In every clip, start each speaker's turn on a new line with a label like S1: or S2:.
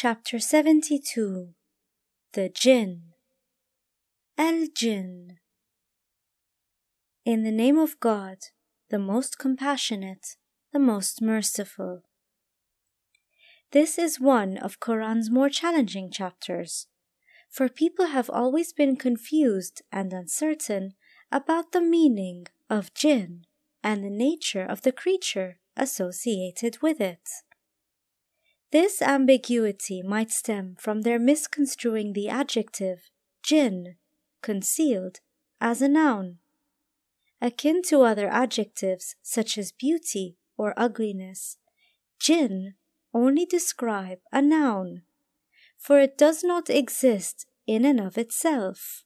S1: Chapter 72 The Jinn Al Jinn In the name of God, the most compassionate, the most merciful. This is one of Quran's more challenging chapters, for people have always been confused and uncertain about the meaning of jinn and the nature of the creature associated with it. This ambiguity might stem from their misconstruing the adjective jinn, concealed, as a noun. Akin to other adjectives such as beauty or ugliness, jinn only describe a noun, for it does not exist in and of itself.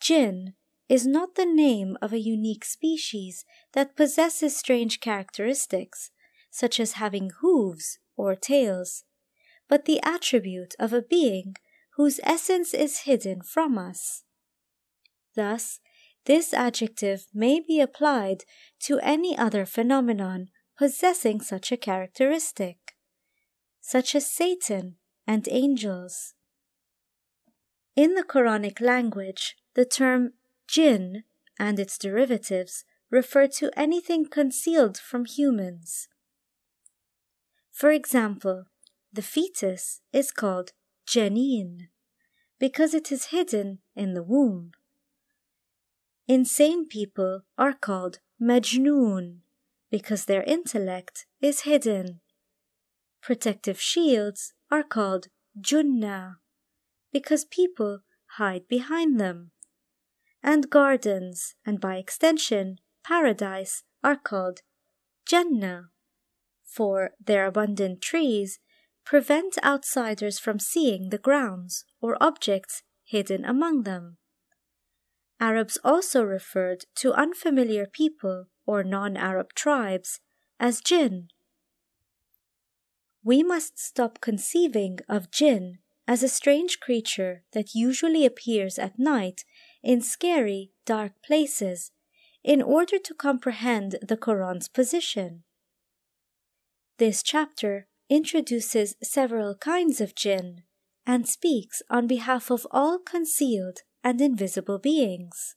S1: Jinn is not the name of a unique species that possesses strange characteristics, such as having hooves or tails, but the attribute of a being whose essence is hidden from us. Thus, this adjective may be applied to any other phenomenon possessing such a characteristic, such as Satan and angels. In the Quranic language, the term jinn and its derivatives refer to anything concealed from humans. For example, the fetus is called janin because it is hidden in the womb. Insane people are called majnoon because their intellect is hidden. Protective shields are called junna because people hide behind them. And gardens, and by extension, paradise, are called Jannah, for their abundant trees prevent outsiders from seeing the grounds or objects hidden among them. Arabs also referred to unfamiliar people or non Arab tribes as jinn. We must stop conceiving of jinn as a strange creature that usually appears at night in scary, dark places in order to comprehend the Quran's position. This chapter introduces several kinds of jinn and speaks on behalf of all concealed and invisible beings.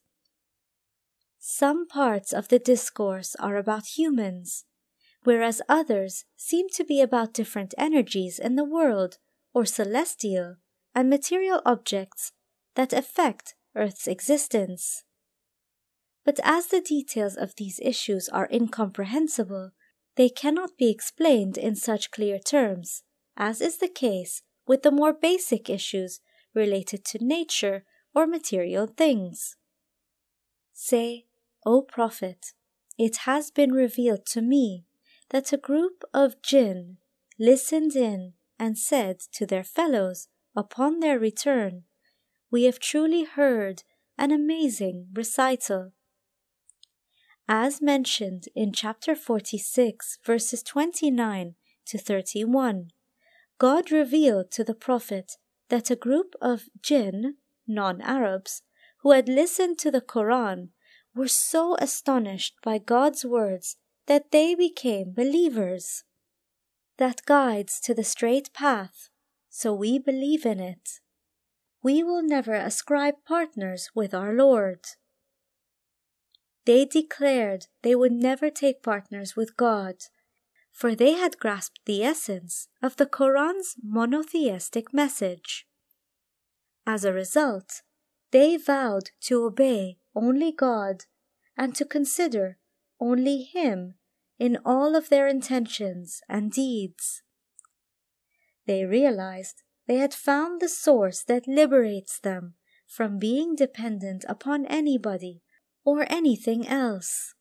S1: Some parts of the discourse are about humans, whereas others seem to be about different energies in the world or celestial and material objects that affect Earth's existence. But as the details of these issues are incomprehensible, they cannot be explained in such clear terms, as is the case with the more basic issues related to nature or material things. Say, O Prophet, it has been revealed to me that a group of jinn listened in and said to their fellows upon their return, We have truly heard an amazing recital. As mentioned in chapter 46, verses 29 to 31, God revealed to the Prophet that a group of jinn, non Arabs, who had listened to the Quran were so astonished by God's words that they became believers that guides to the straight path, so we believe in it. We will never ascribe partners with our Lord. They declared they would never take partners with God, for they had grasped the essence of the Quran's monotheistic message. As a result, they vowed to obey only God and to consider only Him in all of their intentions and deeds. They realized they had found the source that liberates them from being dependent upon anybody or anything else.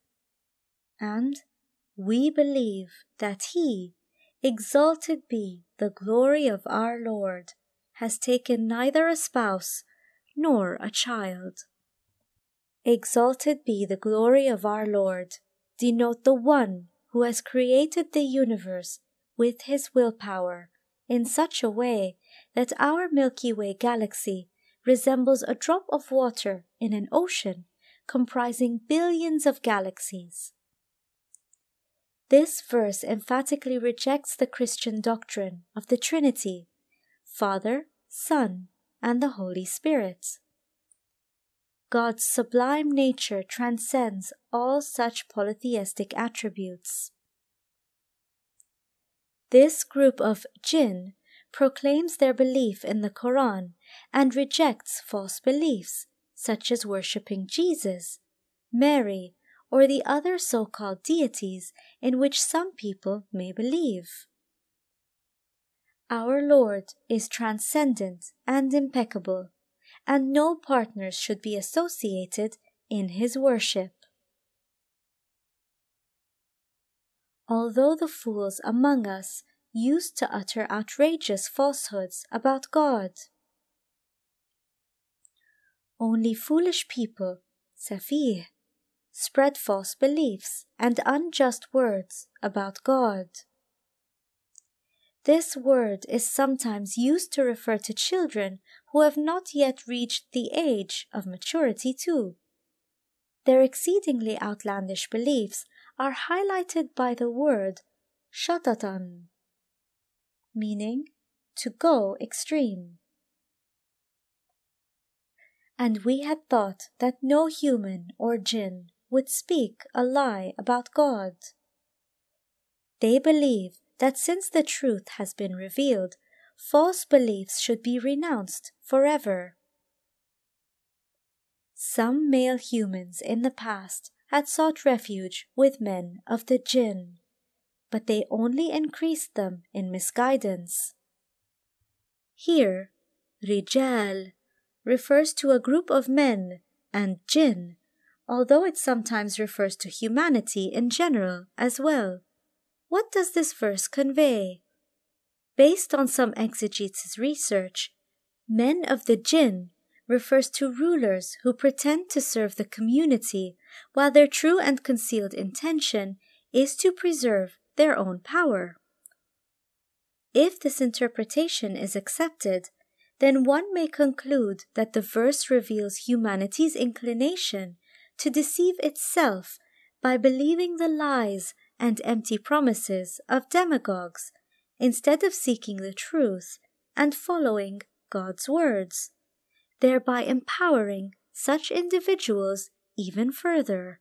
S1: And we believe that He, exalted be the glory of our Lord, has taken neither a spouse nor a child. Exalted be the glory of our Lord denote the One who has created the universe with his willpower in such a way that our Milky Way galaxy resembles a drop of water in an ocean comprising billions of galaxies. This verse emphatically rejects the Christian doctrine of the Trinity Father, Son, and the Holy Spirit. God's sublime nature transcends all such polytheistic attributes. This group of jinn proclaims their belief in the Quran and rejects false beliefs, such as worshipping Jesus, Mary, or the other so called deities in which some people may believe. Our Lord is transcendent and impeccable, and no partners should be associated in his worship. Although the fools among us used to utter outrageous falsehoods about God, only foolish people, Safih, spread false beliefs and unjust words about God. This word is sometimes used to refer to children who have not yet reached the age of maturity, too. Their exceedingly outlandish beliefs are highlighted by the word shatatan, meaning to go extreme and we had thought that no human or jinn would speak a lie about God. They believe that since the truth has been revealed, false beliefs should be renounced forever. Some male humans in the past had sought refuge with men of the jinn, but they only increased them in misguidance. Here, Rijal refers to a group of men, and jinn, although it sometimes refers to humanity in general as well. What does this verse convey? Based on some exegetes' research, men of the jinn refers to rulers who pretend to serve the community while their true and concealed intention is to preserve their own power. If this interpretation is accepted, then one may conclude that the verse reveals humanity's inclination to deceive itself by believing the lies and empty promises of demagogues instead of seeking the truth and following God's words, thereby empowering such individuals even further.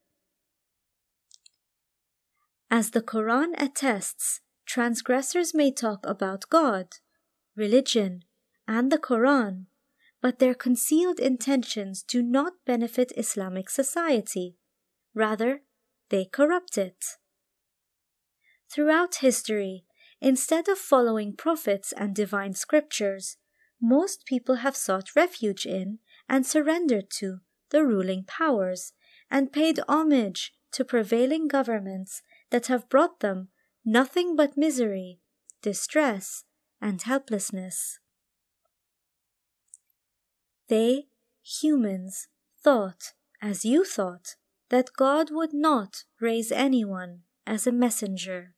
S1: As the Quran attests, transgressors may talk about God, religion, and the Quran, but their concealed intentions do not benefit Islamic society. Rather, they corrupt it. Throughout history, instead of following prophets and divine scriptures, most people have sought refuge in and surrendered to the ruling powers and paid homage to prevailing governments that have brought them nothing but misery, distress, and helplessness. They, humans, thought, as you thought, that God would not raise anyone as a messenger.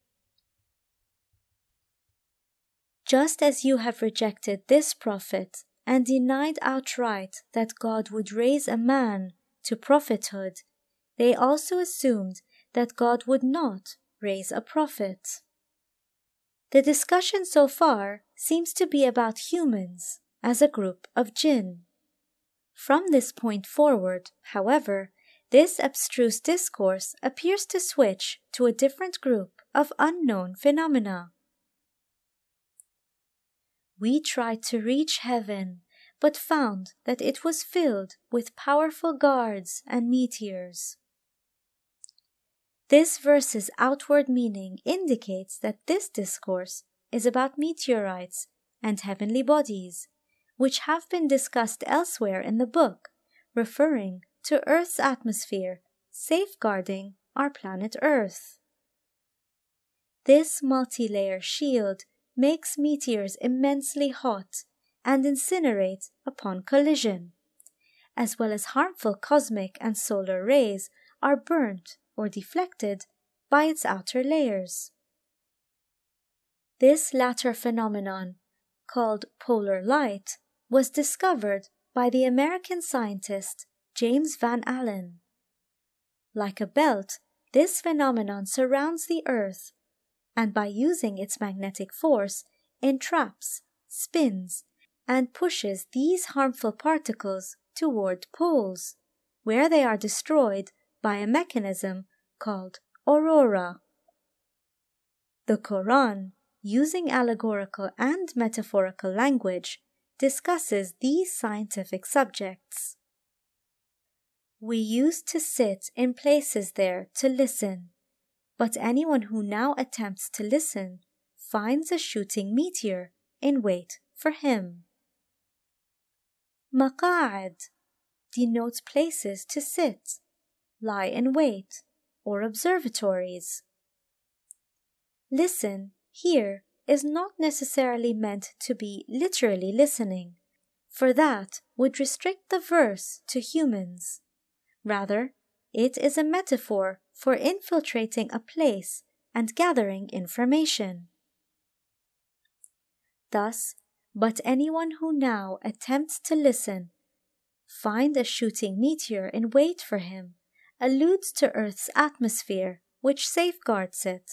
S1: Just as you have rejected this prophet and denied outright that God would raise a man to prophethood, they also assumed that God would not raise a prophet. The discussion so far seems to be about humans as a group of jinn. From this point forward, however, this abstruse discourse appears to switch to a different group of unknown phenomena. We tried to reach heaven, but found that it was filled with powerful guards and meteors. This verse's outward meaning indicates that this discourse is about meteorites and heavenly bodies which have been discussed elsewhere in the book, referring to Earth's atmosphere safeguarding our planet Earth. This multi layer shield makes meteors immensely hot and incinerate upon collision, as well as harmful cosmic and solar rays are burnt or deflected by its outer layers. This latter phenomenon, called polar light, was discovered by the American scientist James Van Allen. Like a belt, this phenomenon surrounds the Earth and by using its magnetic force entraps, spins, and pushes these harmful particles toward poles, where they are destroyed by a mechanism called aurora. The Quran, using allegorical and metaphorical language, discusses these scientific subjects. We used to sit in places there to listen, but anyone who now attempts to listen finds a shooting meteor in wait for him. Maqa'ad denotes places to sit, lie in wait, or observatories. Listen here is not necessarily meant to be literally listening, for that would restrict the verse to humans. Rather, it is a metaphor for infiltrating a place and gathering information. Thus, but anyone who now attempts to listen, find a shooting meteor and wait for him, alludes to Earth's atmosphere, which safeguards it.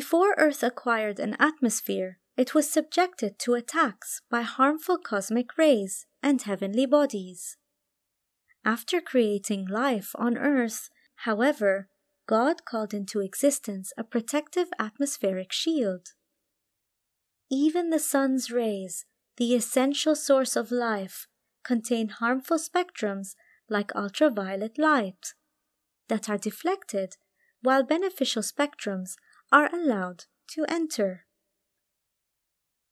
S1: Before Earth acquired an atmosphere, it was subjected to attacks by harmful cosmic rays and heavenly bodies. After creating life on Earth, however, God called into existence a protective atmospheric shield. Even the sun's rays, the essential source of life, contain harmful spectrums like ultraviolet light that are deflected, while beneficial spectrums are allowed to enter.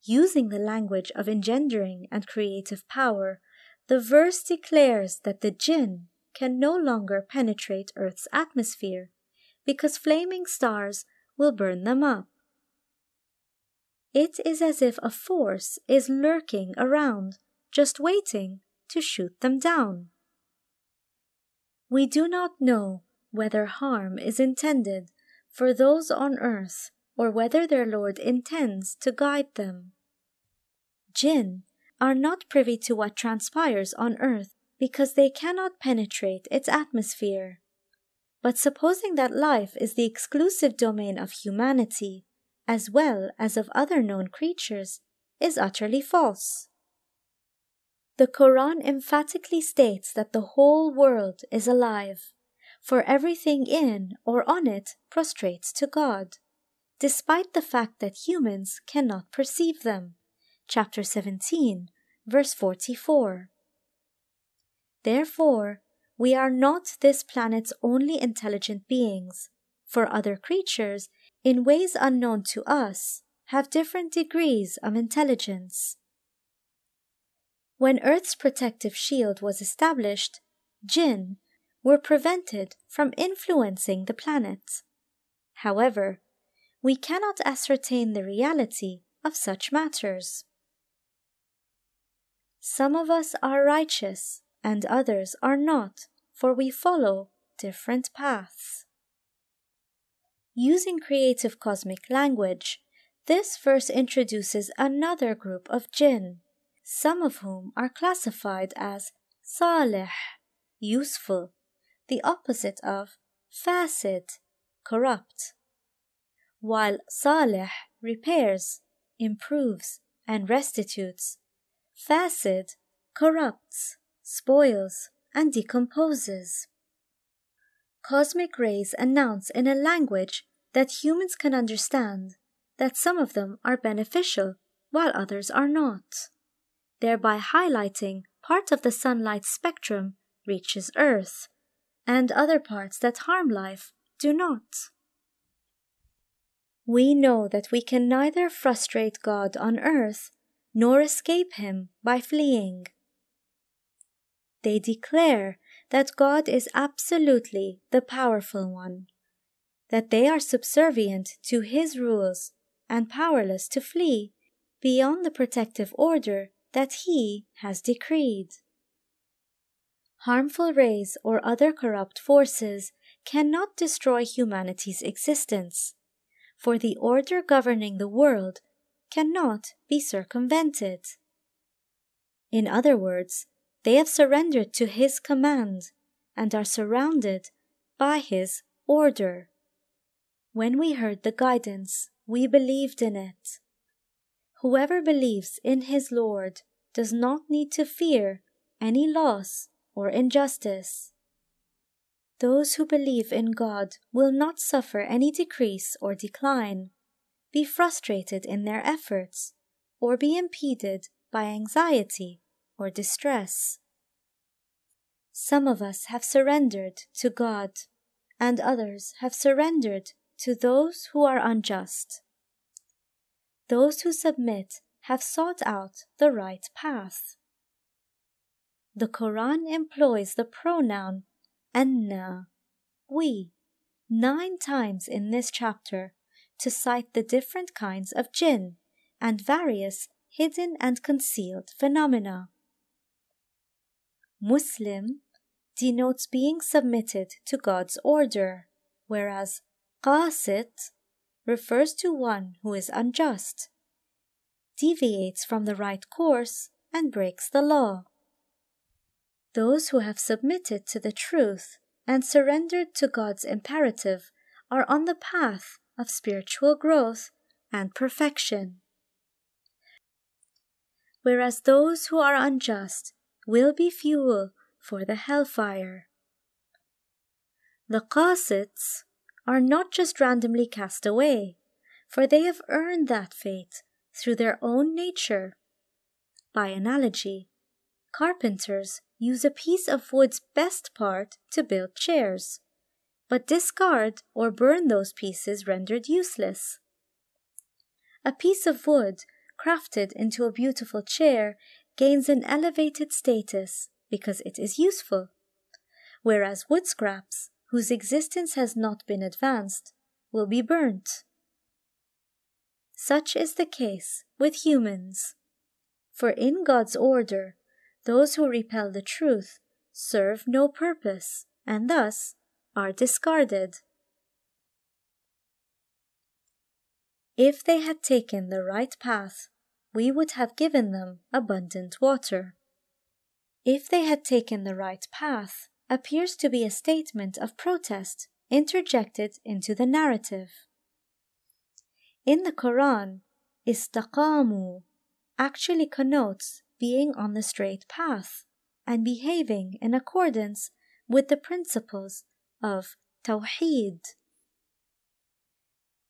S1: Using the language of engendering and creative power, the verse declares that the jinn can no longer penetrate Earth's atmosphere because flaming stars will burn them up. It is as if a force is lurking around, just waiting to shoot them down. We do not know whether harm is intended for those on earth or whether their Lord intends to guide them. Jinn are not privy to what transpires on earth because they cannot penetrate its atmosphere. But supposing that life is the exclusive domain of humanity, as well as of other known creatures, is utterly false. The Quran emphatically states that the whole world is alive, for everything in or on it prostrates to God, despite the fact that humans cannot perceive them chapter 17, verse 44. Therefore, we are not this planet's only intelligent beings, for other creatures, in ways unknown to us, have different degrees of intelligence. When Earth's protective shield was established, jinn were prevented from influencing the planet. However, we cannot ascertain the reality of such matters. Some of us are righteous and others are not, for we follow different paths. Using creative cosmic language, this verse introduces another group of jinn, some of whom are classified as salih, useful, the opposite of fasid, corrupt, while salih repairs, improves, and restitutes. Fasid, corrupts, spoils, and decomposes. Cosmic rays announce in a language that humans can understand that some of them are beneficial while others are not, thereby highlighting part of the sunlight spectrum reaches Earth, and other parts that harm life do not. We know that we can neither frustrate God on earth nor escape him by fleeing. They declare that God is absolutely the powerful one, that they are subservient to his rules and powerless to flee beyond the protective order that he has decreed. Harmful rays or other corrupt forces cannot destroy humanity's existence, for the order governing the world cannot be circumvented. In other words, they have surrendered to his command and are surrounded by His order. When we heard the guidance, we believed in it. Whoever believes in his Lord does not need to fear any loss or injustice. Those who believe in God will not suffer any decrease or decline, be frustrated in their efforts, or be impeded by anxiety or distress. Some of us have surrendered to God, and others have surrendered to those who are unjust. Those who submit have sought out the right path. The Quran employs the pronoun anna, we, nine times in this chapter to cite the different kinds of jinn and various hidden and concealed phenomena. Muslim denotes being submitted to God's order, whereas qasit refers to one who is unjust, deviates from the right course, and breaks the law. Those who have submitted to the truth and surrendered to God's imperative are on the path of spiritual growth and perfection. Whereas those who are unjust will be fuel for the hellfire. The qasits are not just randomly cast away, for they have earned that fate through their own nature. By analogy, carpenters use a piece of wood's best part to build chairs, but discard or burn those pieces rendered useless. A piece of wood crafted into a beautiful chair gains an elevated status because it is useful, whereas wood scraps, whose existence has not been advanced, will be burnt. Such is the case with humans. For in God's order, those who repel the truth serve no purpose and thus are discarded. If they had taken the right path, we would have given them abundant water. If they had taken the right path appears to be a statement of protest interjected into the narrative. In the Quran, istaqamu actually connotes being on the straight path and behaving in accordance with the principles of Tawheed.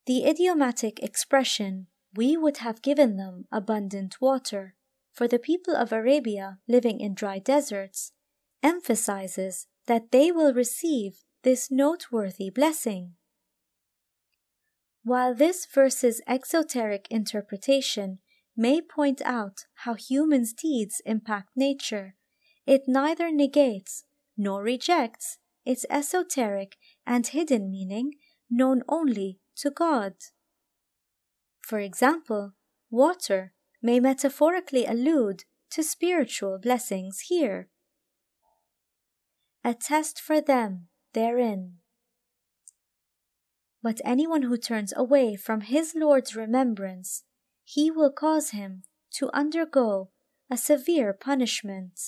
S1: The idiomatic expression, we would have given them abundant water, for the people of Arabia living in dry deserts, emphasizes that they will receive this noteworthy blessing. While this verse's exoteric interpretation may point out how humans' deeds impact nature, it neither negates nor rejects its esoteric and hidden meaning known only to God. For example, water may metaphorically allude to spiritual blessings here. A test for them therein. But anyone who turns away from his Lord's remembrance he will cause him to undergo a severe punishment.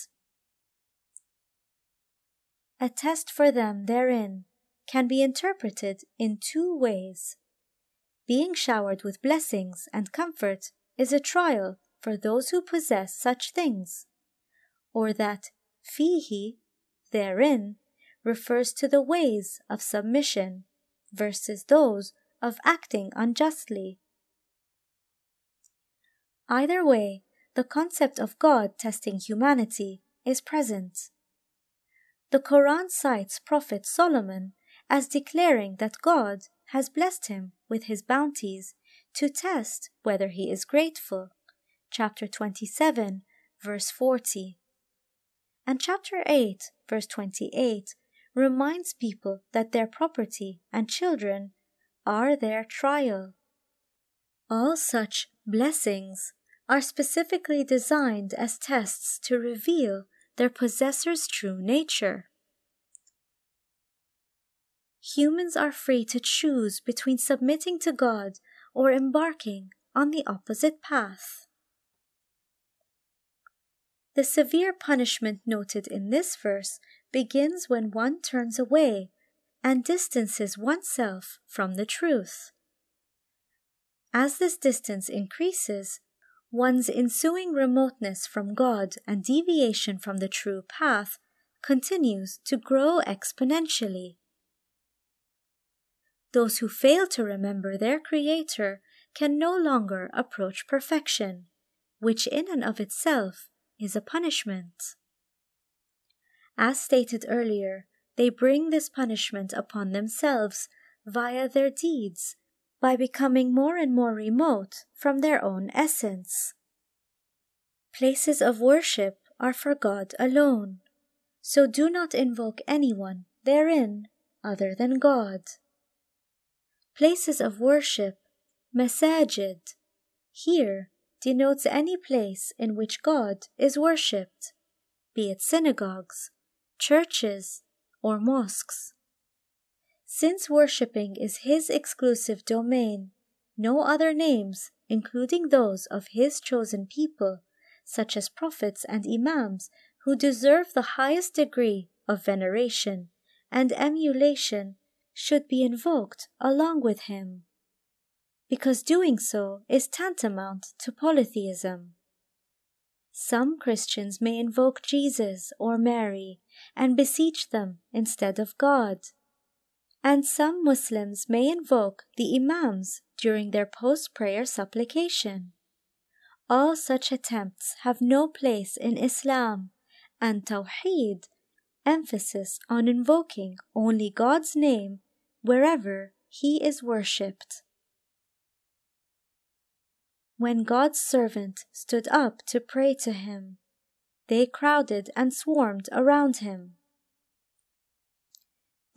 S1: A test for them therein can be interpreted in two ways. Being showered with blessings and comfort is a trial for those who possess such things, or that fihi, therein, refers to the ways of submission versus those of acting unjustly. Either way, the concept of God testing humanity is present. The Quran cites Prophet Solomon as declaring that God has blessed him with his bounties to test whether he is grateful. Chapter 27, verse 40. And chapter 8, verse 28 reminds people that their property and children are their trial. All such blessings are specifically designed as tests to reveal their possessor's true nature. Humans are free to choose between submitting to God or embarking on the opposite path. The severe punishment noted in this verse begins when one turns away and distances oneself from the truth. As this distance increases, one's ensuing remoteness from God and deviation from the true path continues to grow exponentially. Those who fail to remember their Creator can no longer approach perfection, which in and of itself is a punishment. As stated earlier, they bring this punishment upon themselves via their deeds by becoming more and more remote from their own essence. Places of worship are for God alone, so do not invoke anyone therein other than God. Places of worship, masajid, here denotes any place in which God is worshipped, be it synagogues, churches, or mosques. Since worshipping is His exclusive domain, no other names, including those of His chosen people, such as prophets and imams, who deserve the highest degree of veneration and emulation, should be invoked along with Him. Because doing so is tantamount to polytheism. Some Christians may invoke Jesus or Mary and beseech them instead of God. And some Muslims may invoke the Imams during their post prayer supplication. All such attempts have no place in Islam, and Tawheed, emphasis on invoking only God's name wherever He is worshipped. When God's servant stood up to pray to Him, they crowded and swarmed around him.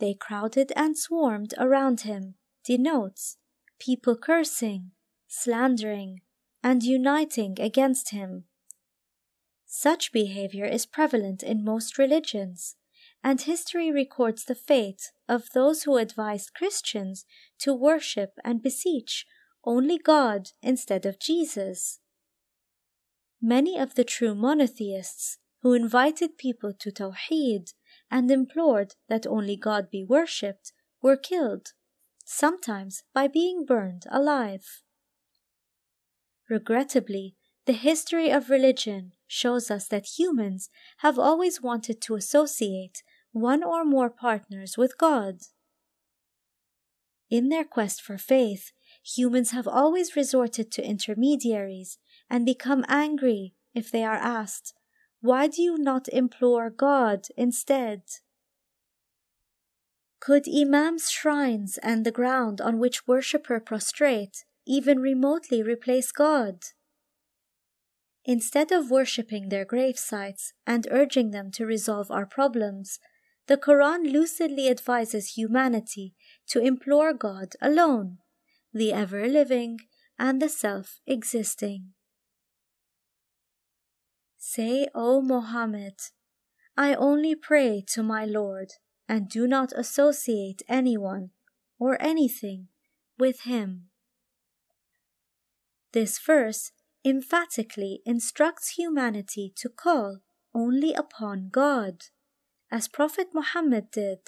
S1: They crowded and swarmed around him denotes people cursing, slandering, and uniting against him. Such behavior is prevalent in most religions, and history records the fate of those who advised Christians to worship and beseech only God instead of Jesus. Many of the true monotheists who invited people to Tawheed and implored that only God be worshipped were killed, sometimes by being burned alive. Regrettably, the history of religion shows us that humans have always wanted to associate one or more partners with God. In their quest for faith, humans have always resorted to intermediaries and become angry if they are asked, Why do you not implore God instead? Could Imam's shrines and the ground on which worshipper prostrate even remotely replace God? Instead of worshipping their grave sites and urging them to resolve our problems, the Quran lucidly advises humanity to implore God alone, the ever living and the self existing. Say, O Mohammed, I only pray to my Lord and do not associate anyone or anything with him. This verse emphatically instructs humanity to call only upon God, as Prophet Muhammad did.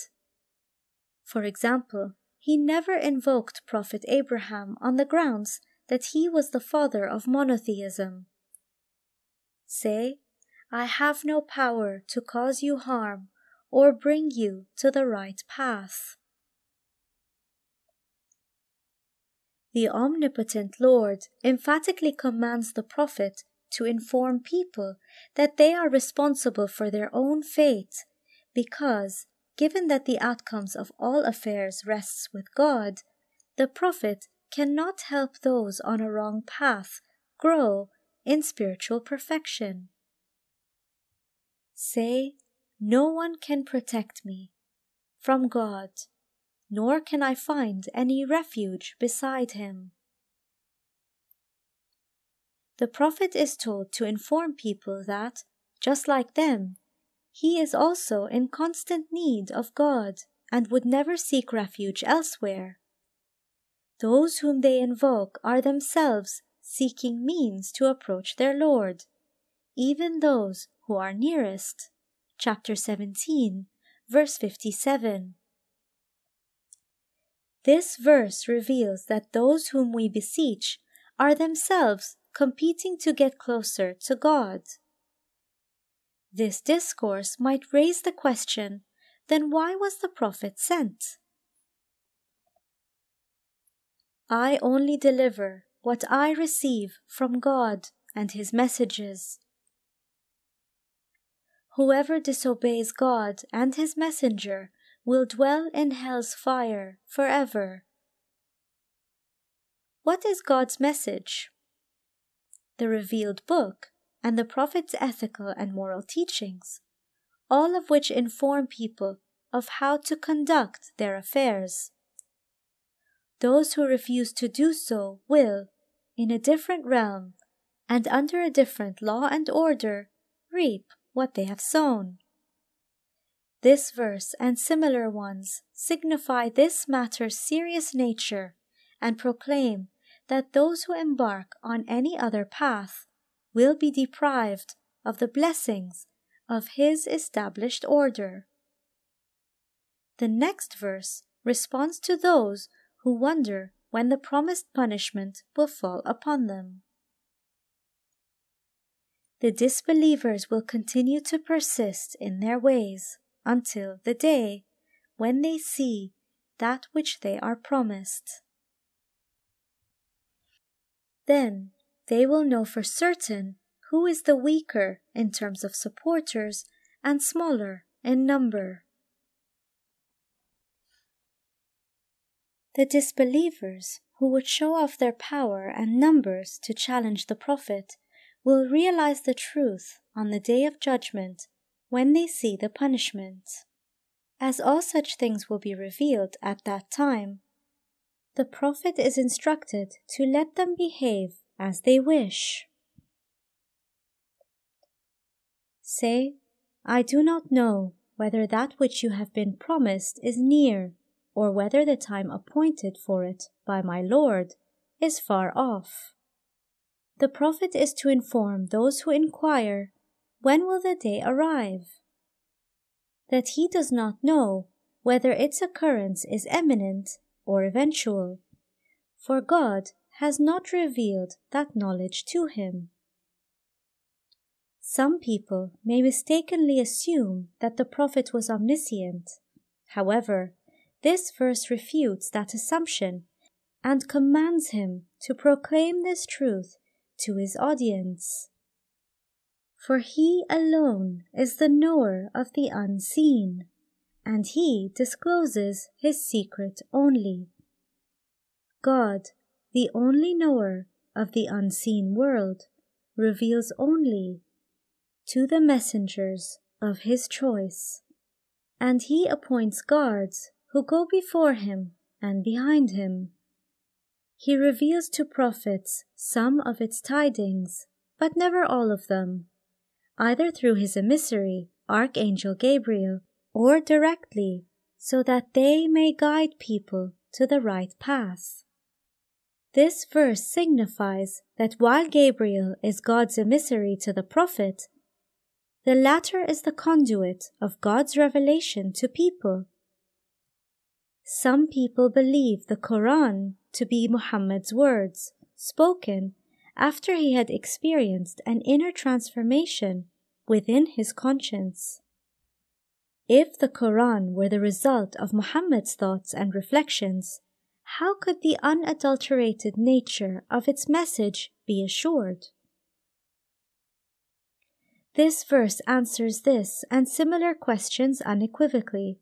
S1: For example, he never invoked Prophet Abraham on the grounds that he was the father of monotheism. Say, I have no power to cause you harm or bring you to the right path. The omnipotent Lord emphatically commands the Prophet to inform people that they are responsible for their own fate because, given that the outcomes of all affairs rests with God, the Prophet cannot help those on a wrong path grow in spiritual perfection. Say, No one can protect me from God, nor can I find any refuge beside Him. The Prophet is told to inform people that, just like them, he is also in constant need of God and would never seek refuge elsewhere. Those whom they invoke are themselves seeking means to approach their Lord, even those who are nearest. Chapter 17, verse 57. This verse reveals that those whom we beseech are themselves competing to get closer to God. This discourse might raise the question then why was the Prophet sent? I only deliver what I receive from God and His messages. Whoever disobeys God and His messenger will dwell in hell's fire forever. What is God's message? The revealed book and the Prophet's ethical and moral teachings, all of which inform people of how to conduct their affairs. Those who refuse to do so will, in a different realm and under a different law and order, reap what they have sown. This verse and similar ones signify this matter's serious nature and proclaim that those who embark on any other path will be deprived of the blessings of His established order. The next verse responds to those who wonder when the promised punishment will fall upon them. The disbelievers will continue to persist in their ways until the day when they see that which they are promised. Then they will know for certain who is the weaker in terms of supporters and smaller in number. The disbelievers who would show off their power and numbers to challenge the Prophet will realize the truth on the day of judgment when they see the punishment. As all such things will be revealed at that time, the Prophet is instructed to let them behave as they wish. Say, I do not know whether that which you have been promised is near or whether the time appointed for it by my Lord is far off. The Prophet is to inform those who inquire, When will the day arrive? That he does not know whether its occurrence is imminent or eventual, for God has not revealed that knowledge to him. Some people may mistakenly assume that the Prophet was omniscient. However, this verse refutes that assumption and commands him to proclaim this truth to his audience. For he alone is the knower of the unseen, and he discloses his secret only. God, the only knower of the unseen world, reveals only to the messengers of his choice, and he appoints guards who go before him and behind him. He reveals to prophets some of its tidings, but never all of them, either through his emissary, Archangel Gabriel, or directly, so that they may guide people to the right path. This verse signifies that while Gabriel is God's emissary to the prophet, the latter is the conduit of God's revelation to people some people believe the Quran to be Muhammad's words, spoken after he had experienced an inner transformation within his conscience. If the Quran were the result of Muhammad's thoughts and reflections, how could the unadulterated nature of its message be assured? This verse answers this and similar questions unequivocally.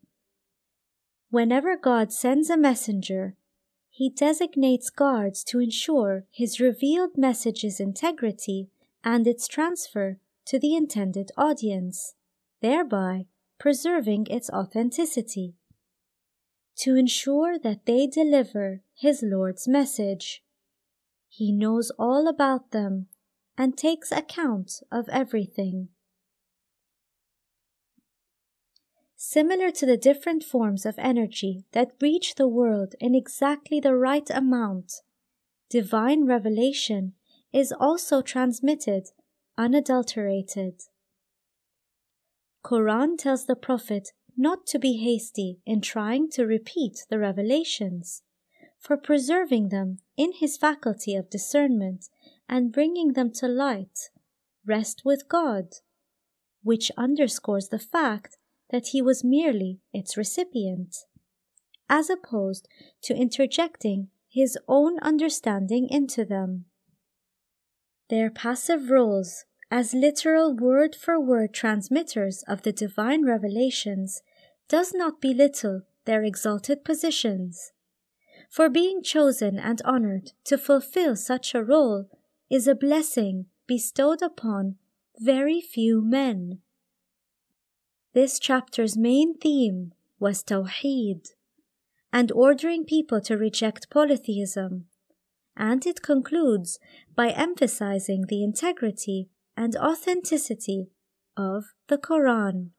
S1: Whenever God sends a messenger, he designates guards to ensure his revealed message's integrity and its transfer to the intended audience, thereby preserving its authenticity. To ensure that they deliver his Lord's message, he knows all about them and takes account of everything. Similar to the different forms of energy that reach the world in exactly the right amount. Divine revelation is also transmitted unadulterated. Quran tells the Prophet not to be hasty in trying to repeat the revelations, for preserving them in his faculty of discernment and bringing them to light, rest with God, which underscores the fact that he was merely its recipient, as opposed to interjecting his own understanding into them. Their passive roles as literal word for word transmitters of the divine revelations does not belittle their exalted positions. For being chosen and honored to fulfill such a role is a blessing bestowed upon very few men. This chapter's main theme was Tawheed and ordering people to reject polytheism, and it concludes by emphasizing the integrity and authenticity of the Quran.